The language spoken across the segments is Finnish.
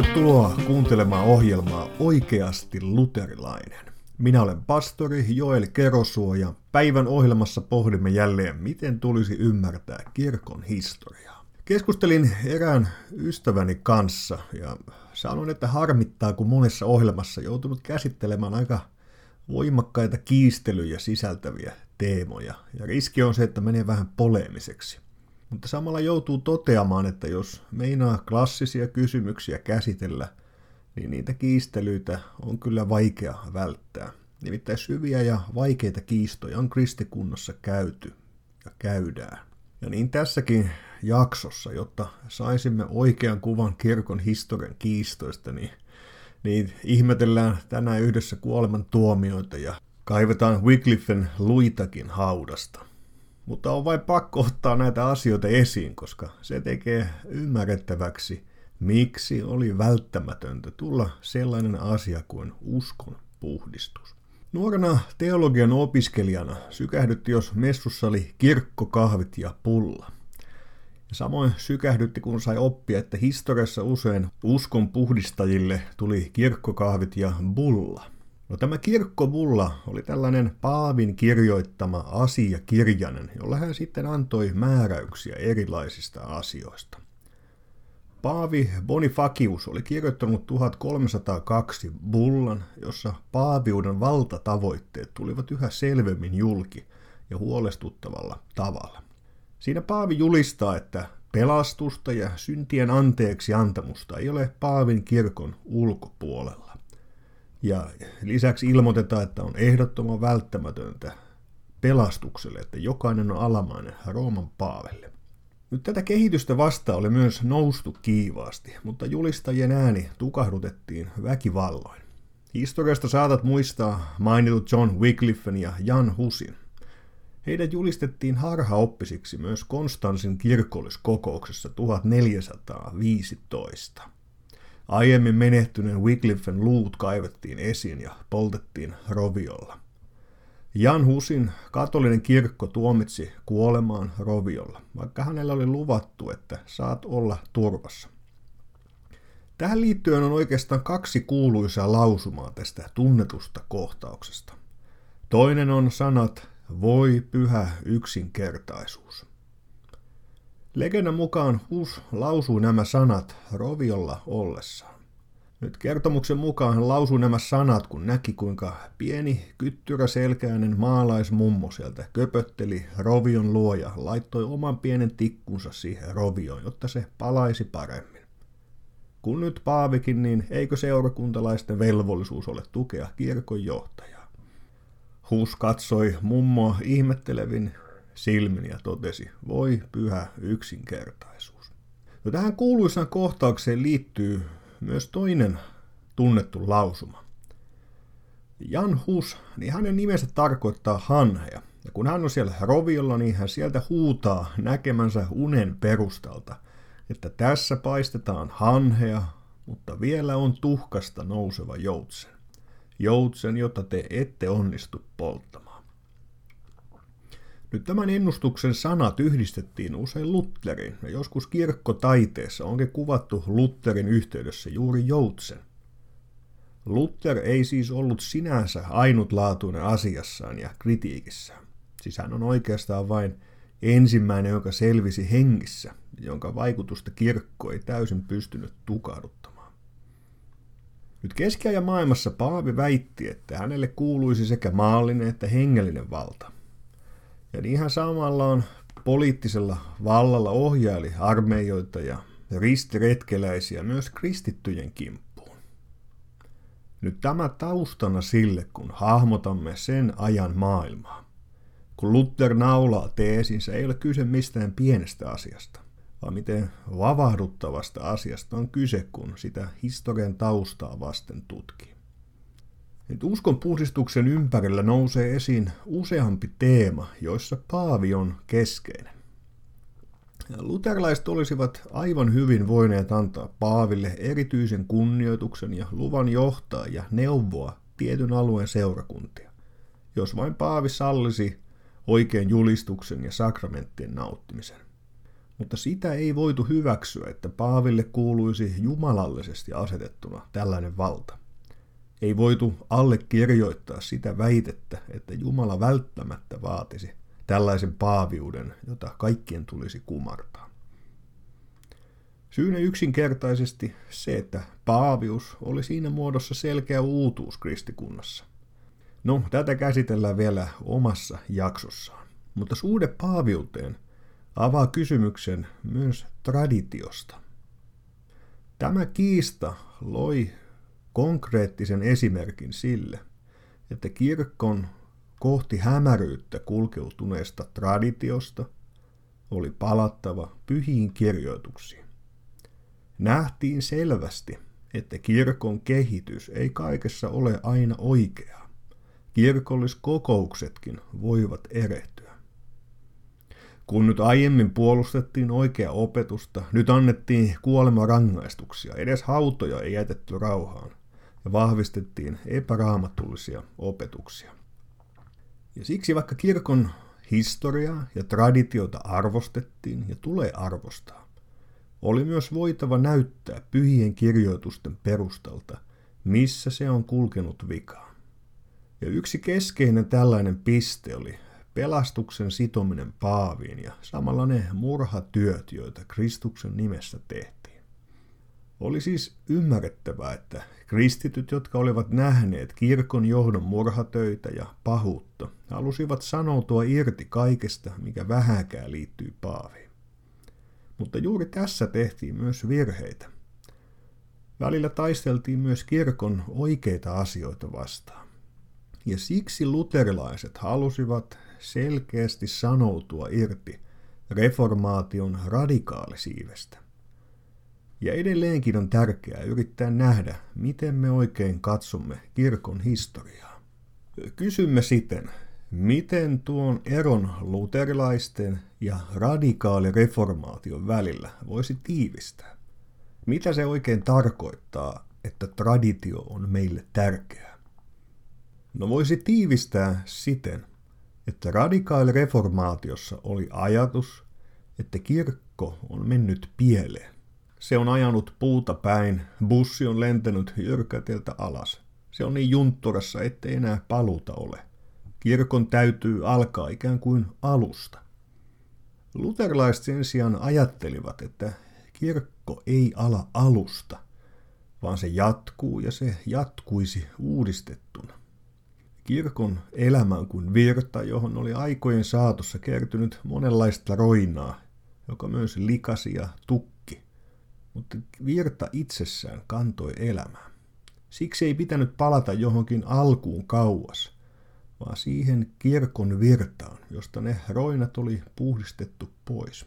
Tervetuloa kuuntelemaan ohjelmaa Oikeasti luterilainen. Minä olen pastori Joel Kerosuo ja päivän ohjelmassa pohdimme jälleen, miten tulisi ymmärtää kirkon historiaa. Keskustelin erään ystäväni kanssa ja sanoin, että harmittaa, kun monessa ohjelmassa joutunut käsittelemään aika voimakkaita kiistelyjä sisältäviä teemoja. Ja riski on se, että menee vähän poleemiseksi. Mutta samalla joutuu toteamaan, että jos meinaa klassisia kysymyksiä käsitellä, niin niitä kiistelyitä on kyllä vaikea välttää. Nimittäin syviä ja vaikeita kiistoja on kristikunnassa käyty ja käydään. Ja niin tässäkin jaksossa, jotta saisimme oikean kuvan kirkon historian kiistoista, niin, niin ihmetellään tänään yhdessä kuoleman tuomioita ja kaivetaan Wycliffen luitakin haudasta. Mutta on vain pakko ottaa näitä asioita esiin, koska se tekee ymmärrettäväksi, miksi oli välttämätöntä tulla sellainen asia kuin uskon puhdistus. Nuorena teologian opiskelijana sykähdytti, jos messussa oli kirkkokahvit ja pulla. Samoin sykähdytti, kun sai oppia, että historiassa usein uskon puhdistajille tuli kirkkokahvit ja bulla – No tämä kirkkobulla oli tällainen Paavin kirjoittama asiakirjainen, jolla hän sitten antoi määräyksiä erilaisista asioista. Paavi Bonifacius oli kirjoittanut 1302 bullan, jossa paaviuden valtatavoitteet tulivat yhä selvemmin julki ja huolestuttavalla tavalla. Siinä Paavi julistaa, että pelastusta ja syntien anteeksi antamusta ei ole Paavin kirkon ulkopuolella. Ja lisäksi ilmoitetaan, että on ehdottoman välttämätöntä pelastukselle, että jokainen on alamainen Rooman paavelle. Nyt tätä kehitystä vastaan oli myös noustu kiivaasti, mutta julistajien ääni tukahdutettiin väkivalloin. Historiasta saatat muistaa mainitut John Wycliffen ja Jan Husin. Heidät julistettiin harhaoppisiksi myös Konstansin kirkolliskokouksessa 1415. Aiemmin menehtyneen Wycliffen luut kaivettiin esiin ja poltettiin roviolla. Jan Husin katolinen kirkko tuomitsi kuolemaan roviolla, vaikka hänellä oli luvattu, että saat olla turvassa. Tähän liittyen on oikeastaan kaksi kuuluisaa lausumaa tästä tunnetusta kohtauksesta. Toinen on sanat voi pyhä yksinkertaisuus. Legendan mukaan Hus lausui nämä sanat roviolla ollessaan. Nyt kertomuksen mukaan hän lausui nämä sanat, kun näki kuinka pieni kyttyräselkäinen maalaismummo sieltä köpötteli rovion luo ja laittoi oman pienen tikkunsa siihen rovioon, jotta se palaisi paremmin. Kun nyt Paavikin, niin eikö seurakuntalaisten velvollisuus ole tukea kirkon johtajaa? Hus katsoi mummoa ihmettelevin silmin ja totesi, voi pyhä yksinkertaisuus. No tähän kuuluisaan kohtaukseen liittyy myös toinen tunnettu lausuma. Jan Hus, niin hänen nimensä tarkoittaa hanheja. Ja kun hän on siellä roviolla, niin hän sieltä huutaa näkemänsä unen perustalta, että tässä paistetaan hanhea, mutta vielä on tuhkasta nouseva joutsen. Joutsen, jota te ette onnistu polttamaan. Nyt tämän ennustuksen sanat yhdistettiin usein Lutherin, ja joskus kirkkotaiteessa onkin kuvattu Lutherin yhteydessä juuri joutsen. Luther ei siis ollut sinänsä ainutlaatuinen asiassaan ja kritiikissään. Siis hän on oikeastaan vain ensimmäinen, joka selvisi hengissä, jonka vaikutusta kirkko ei täysin pystynyt tukahduttamaan. Nyt keskiajan maailmassa Paavi väitti, että hänelle kuuluisi sekä maallinen että hengellinen valta – niin ihan samalla on poliittisella vallalla ohjaili armeijoita ja ristiretkeläisiä myös kristittyjen kimppuun. Nyt tämä taustana sille, kun hahmotamme sen ajan maailmaa. Kun Luther naulaa teesinsä, ei ole kyse mistään pienestä asiasta, vaan miten vavahduttavasta asiasta on kyse, kun sitä historian taustaa vasten tutkii. Nyt uskon puhdistuksen ympärillä nousee esiin useampi teema, joissa Paavi on keskeinen. Luterilaiset olisivat aivan hyvin voineet antaa Paaville erityisen kunnioituksen ja luvan johtaa ja neuvoa tietyn alueen seurakuntia, jos vain Paavi sallisi oikein julistuksen ja sakramenttien nauttimisen. Mutta sitä ei voitu hyväksyä, että Paaville kuuluisi jumalallisesti asetettuna tällainen valta. Ei voitu allekirjoittaa sitä väitettä, että Jumala välttämättä vaatisi tällaisen paaviuden, jota kaikkien tulisi kumartaa. Syynä yksinkertaisesti se, että paavius oli siinä muodossa selkeä uutuus kristikunnassa. No, tätä käsitellään vielä omassa jaksossaan. Mutta suhde paaviuteen avaa kysymyksen myös traditiosta. Tämä kiista loi konkreettisen esimerkin sille, että kirkon kohti hämäryyttä kulkeutuneesta traditiosta oli palattava pyhiin kirjoituksiin. Nähtiin selvästi, että kirkon kehitys ei kaikessa ole aina oikeaa. Kirkolliskokouksetkin voivat erehtyä. Kun nyt aiemmin puolustettiin oikea opetusta, nyt annettiin kuolemarangaistuksia, edes hautoja ei jätetty rauhaan, ja vahvistettiin epäraamatullisia opetuksia. Ja siksi vaikka kirkon historiaa ja traditiota arvostettiin ja tulee arvostaa, oli myös voitava näyttää pyhien kirjoitusten perustalta, missä se on kulkenut vikaan. Ja yksi keskeinen tällainen piste oli pelastuksen sitominen paaviin ja samalla ne murhatyöt, joita Kristuksen nimessä tehtiin. Oli siis ymmärrettävää, että kristityt, jotka olivat nähneet kirkon johdon murhatöitä ja pahuutta, halusivat sanoutua irti kaikesta, mikä vähäkään liittyy paaviin. Mutta juuri tässä tehtiin myös virheitä. Välillä taisteltiin myös kirkon oikeita asioita vastaan. Ja siksi luterilaiset halusivat selkeästi sanoutua irti reformaation radikaalisiivestä. Ja edelleenkin on tärkeää yrittää nähdä, miten me oikein katsomme kirkon historiaa. Kysymme siten, miten tuon eron luterilaisten ja radikaalireformaation välillä voisi tiivistää? Mitä se oikein tarkoittaa, että traditio on meille tärkeää? No voisi tiivistää siten, että radikaalireformaatiossa oli ajatus, että kirkko on mennyt pieleen. Se on ajanut puuta päin, bussi on lentänyt jyrkäteltä alas. Se on niin juntturassa, ettei enää paluta ole. Kirkon täytyy alkaa ikään kuin alusta. Luterilaiset sen sijaan ajattelivat, että kirkko ei ala alusta, vaan se jatkuu ja se jatkuisi uudistettuna. Kirkon elämä on kuin virta, johon oli aikojen saatossa kertynyt monenlaista roinaa, joka myös likasi ja tukki. Mutta virta itsessään kantoi elämää. Siksi ei pitänyt palata johonkin alkuun kauas, vaan siihen kirkon virtaan, josta ne roinat oli puhdistettu pois.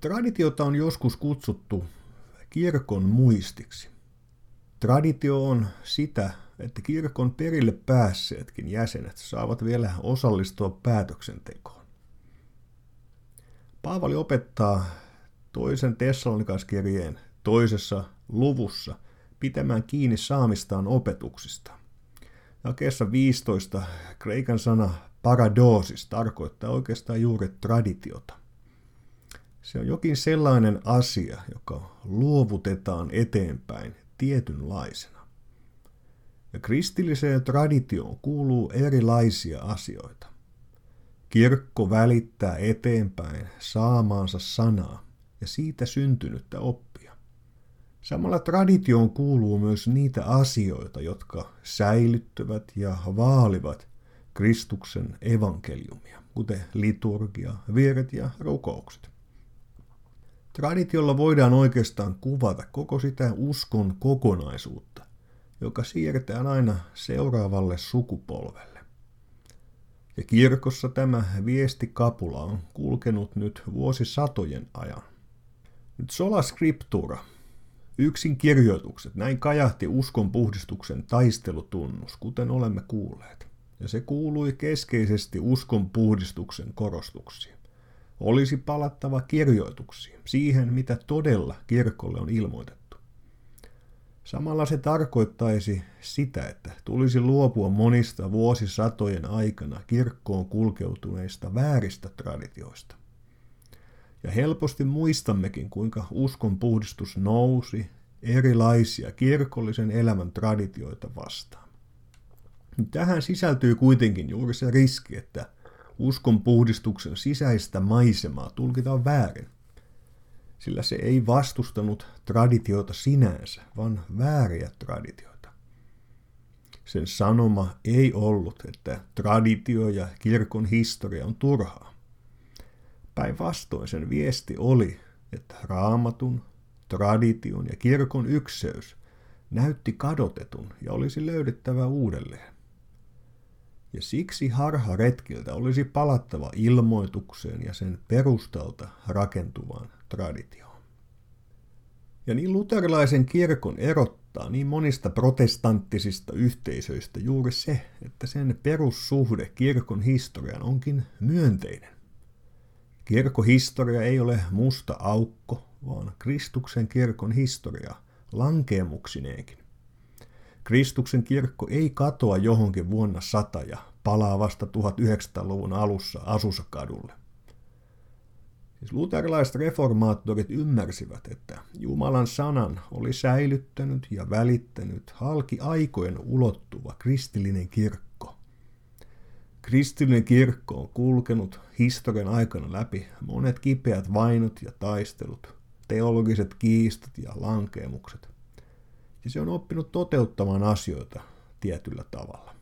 Traditiota on joskus kutsuttu kirkon muistiksi. Traditio on sitä, että kirkon perille päässeetkin jäsenet saavat vielä osallistua päätöksentekoon. Paavali opettaa toisen Tessalonikaskirjeen toisessa luvussa pitämään kiinni saamistaan opetuksista. Jakeessa 15 kreikan sana paradosis tarkoittaa oikeastaan juuri traditiota. Se on jokin sellainen asia, joka luovutetaan eteenpäin tietynlaisena. Ja kristilliseen traditioon kuuluu erilaisia asioita. Kirkko välittää eteenpäin saamaansa sanaa ja siitä syntynyttä oppia. Samalla traditioon kuuluu myös niitä asioita, jotka säilyttävät ja vaalivat Kristuksen evankeliumia, kuten liturgia, vieret ja rukoukset. Traditiolla voidaan oikeastaan kuvata koko sitä uskon kokonaisuutta, joka siirretään aina seuraavalle sukupolvelle. Ja kirkossa tämä viestikapula on kulkenut nyt vuosisatojen ajan. Nyt sola scriptura, yksin kirjoitukset, näin kajahti uskon puhdistuksen taistelutunnus, kuten olemme kuulleet. Ja se kuului keskeisesti uskon puhdistuksen korostuksiin. Olisi palattava kirjoituksiin, siihen mitä todella kirkolle on ilmoitettu. Samalla se tarkoittaisi sitä, että tulisi luopua monista vuosisatojen aikana kirkkoon kulkeutuneista vääristä traditioista. Ja helposti muistammekin, kuinka uskon puhdistus nousi erilaisia kirkollisen elämän traditioita vastaan. Tähän sisältyy kuitenkin juuri se riski, että uskon puhdistuksen sisäistä maisemaa tulkitaan väärin, sillä se ei vastustanut traditioita sinänsä, vaan vääriä traditioita. Sen sanoma ei ollut, että traditio ja kirkon historia on turhaa. Päinvastoin sen viesti oli, että raamatun, tradition ja kirkon ykseys näytti kadotetun ja olisi löydettävä uudelleen. Ja siksi harharetkiltä olisi palattava ilmoitukseen ja sen perustalta rakentuvaan traditioon. Ja niin luterilaisen kirkon erottaa niin monista protestanttisista yhteisöistä juuri se, että sen perussuhde kirkon historiaan onkin myönteinen. Kirkkohistoria ei ole musta aukko, vaan Kristuksen kirkon historia lankeemuksineenkin. Kristuksen kirkko ei katoa johonkin vuonna sata ja palaa vasta 1900-luvun alussa Asusakadulle. Siis luterilaiset reformaattorit ymmärsivät, että Jumalan sanan oli säilyttänyt ja välittänyt halki aikojen ulottuva kristillinen kirkko. Kristillinen kirkko on kulkenut historian aikana läpi monet kipeät vainot ja taistelut, teologiset kiistat ja lankeemukset. Ja se on oppinut toteuttamaan asioita tietyllä tavalla.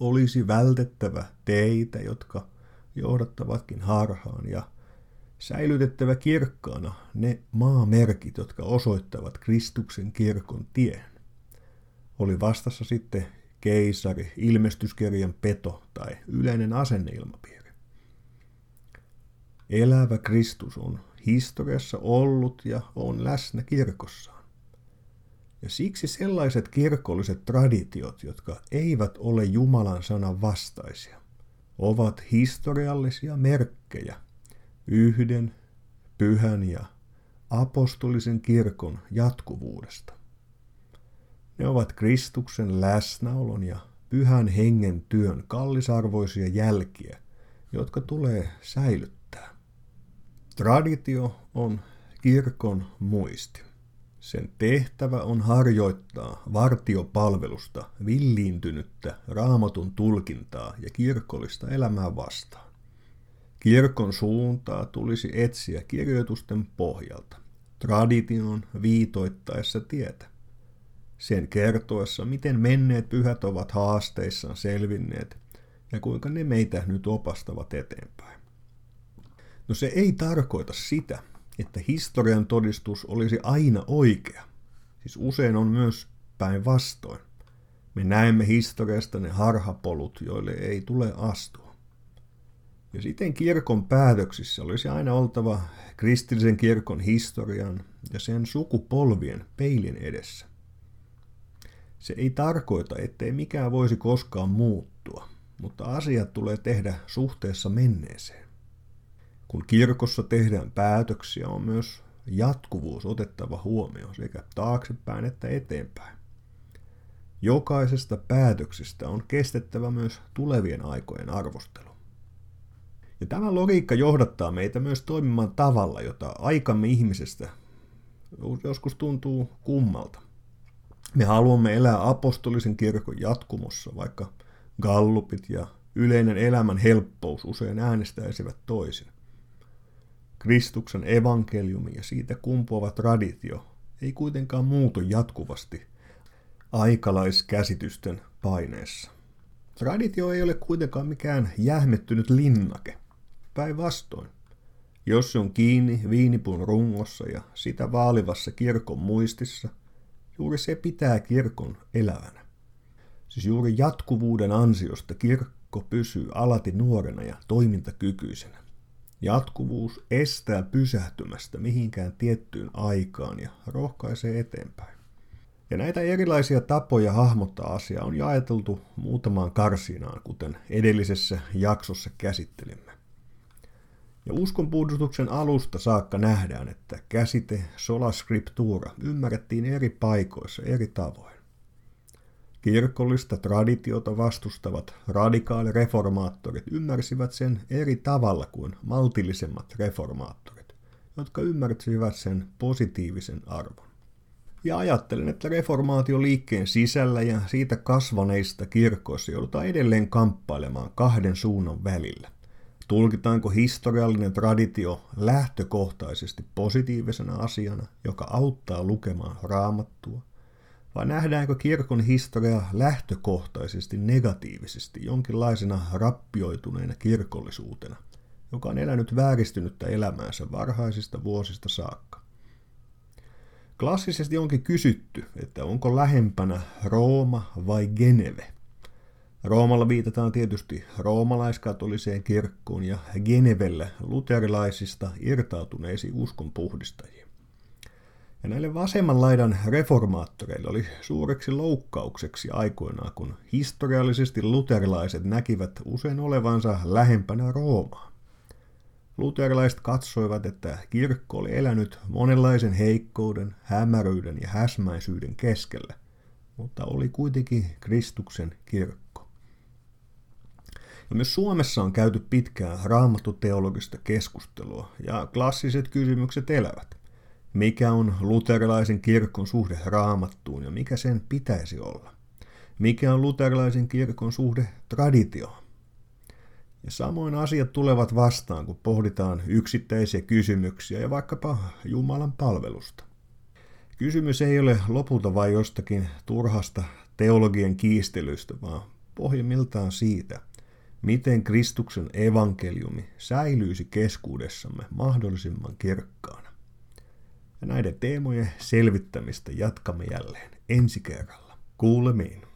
Olisi vältettävä teitä, jotka johdattavatkin harhaan ja säilytettävä kirkkaana ne maamerkit, jotka osoittavat Kristuksen kirkon tien. Oli vastassa sitten keisari, ilmestyskirjan peto tai yleinen asenneilmapiiri. Elävä Kristus on historiassa ollut ja on läsnä kirkossaan. Ja siksi sellaiset kirkolliset traditiot, jotka eivät ole Jumalan sanan vastaisia, ovat historiallisia merkkejä yhden, pyhän ja apostolisen kirkon jatkuvuudesta. Ne ovat Kristuksen läsnäolon ja pyhän hengen työn kallisarvoisia jälkiä, jotka tulee säilyttää. Traditio on kirkon muisti. Sen tehtävä on harjoittaa vartiopalvelusta villiintynyttä raamatun tulkintaa ja kirkollista elämää vastaan. Kirkon suuntaa tulisi etsiä kirjoitusten pohjalta, tradition viitoittaessa tietä. Sen kertoessa, miten menneet pyhät ovat haasteissaan selvinneet ja kuinka ne meitä nyt opastavat eteenpäin. No se ei tarkoita sitä, että historian todistus olisi aina oikea. Siis usein on myös päinvastoin. Me näemme historiasta ne harhapolut, joille ei tule astua. Ja siten kirkon päätöksissä olisi aina oltava kristillisen kirkon historian ja sen sukupolvien peilin edessä. Se ei tarkoita, ettei mikään voisi koskaan muuttua, mutta asiat tulee tehdä suhteessa menneeseen. Kun kirkossa tehdään päätöksiä, on myös jatkuvuus otettava huomioon sekä taaksepäin että eteenpäin. Jokaisesta päätöksestä on kestettävä myös tulevien aikojen arvostelu. Ja tämä logiikka johdattaa meitä myös toimimaan tavalla, jota aikamme ihmisestä joskus tuntuu kummalta. Me haluamme elää apostolisen kirkon jatkumossa, vaikka gallupit ja yleinen elämän helppous usein äänestäisivät toisin. Kristuksen evankeliumi ja siitä kumpuava traditio ei kuitenkaan muutu jatkuvasti aikalaiskäsitysten paineessa. Traditio ei ole kuitenkaan mikään jähmettynyt linnake. Päinvastoin. Jos se on kiinni viinipun rungossa ja sitä vaalivassa kirkon muistissa, juuri se pitää kirkon elävänä. Siis juuri jatkuvuuden ansiosta kirkko pysyy alati nuorena ja toimintakykyisenä. Jatkuvuus estää pysähtymästä mihinkään tiettyyn aikaan ja rohkaisee eteenpäin. Ja näitä erilaisia tapoja hahmottaa asiaa on jaeteltu muutamaan karsinaan, kuten edellisessä jaksossa käsittelimme. Ja uskonpuhdistuksen alusta saakka nähdään, että käsite sola scriptura ymmärrettiin eri paikoissa eri tavoin. Kirkollista traditiota vastustavat radikaalireformaattorit ymmärsivät sen eri tavalla kuin maltillisemmat reformaattorit. jotka ymmärsivät sen positiivisen arvon. Ja ajattelen, että reformaatioliikkeen sisällä ja siitä kasvaneista kirkoissa joudutaan edelleen kamppailemaan kahden suunnan välillä. Tulkitaanko historiallinen traditio lähtökohtaisesti positiivisena asiana, joka auttaa lukemaan raamattua, vai nähdäänkö kirkon historia lähtökohtaisesti negatiivisesti jonkinlaisena rappioituneena kirkollisuutena, joka on elänyt vääristynyttä elämäänsä varhaisista vuosista saakka? Klassisesti onkin kysytty, että onko lähempänä Rooma vai Geneve. Roomalla viitataan tietysti roomalaiskatoliseen kirkkoon ja Genevelle luterilaisista irtautuneisiin uskonpuhdistajiin. Ja näille vasemman laidan reformaattoreille oli suureksi loukkaukseksi aikoinaan, kun historiallisesti luterilaiset näkivät usein olevansa lähempänä Roomaa. Luterilaiset katsoivat, että kirkko oli elänyt monenlaisen heikkouden, hämäryyden ja häsmäisyyden keskellä, mutta oli kuitenkin Kristuksen kirkko. Ja myös Suomessa on käyty pitkää raamattuteologista keskustelua, ja klassiset kysymykset elävät. Mikä on luterilaisen kirkon suhde raamattuun ja mikä sen pitäisi olla? Mikä on luterilaisen kirkon suhde traditioon? Ja samoin asiat tulevat vastaan, kun pohditaan yksittäisiä kysymyksiä ja vaikkapa Jumalan palvelusta. Kysymys ei ole lopulta vain jostakin turhasta teologian kiistelystä, vaan pohjimmiltaan siitä, miten Kristuksen evankeliumi säilyisi keskuudessamme mahdollisimman kirkkaana. Ja näiden teemojen selvittämistä jatkamme jälleen ensi kerralla. Kuulemiin.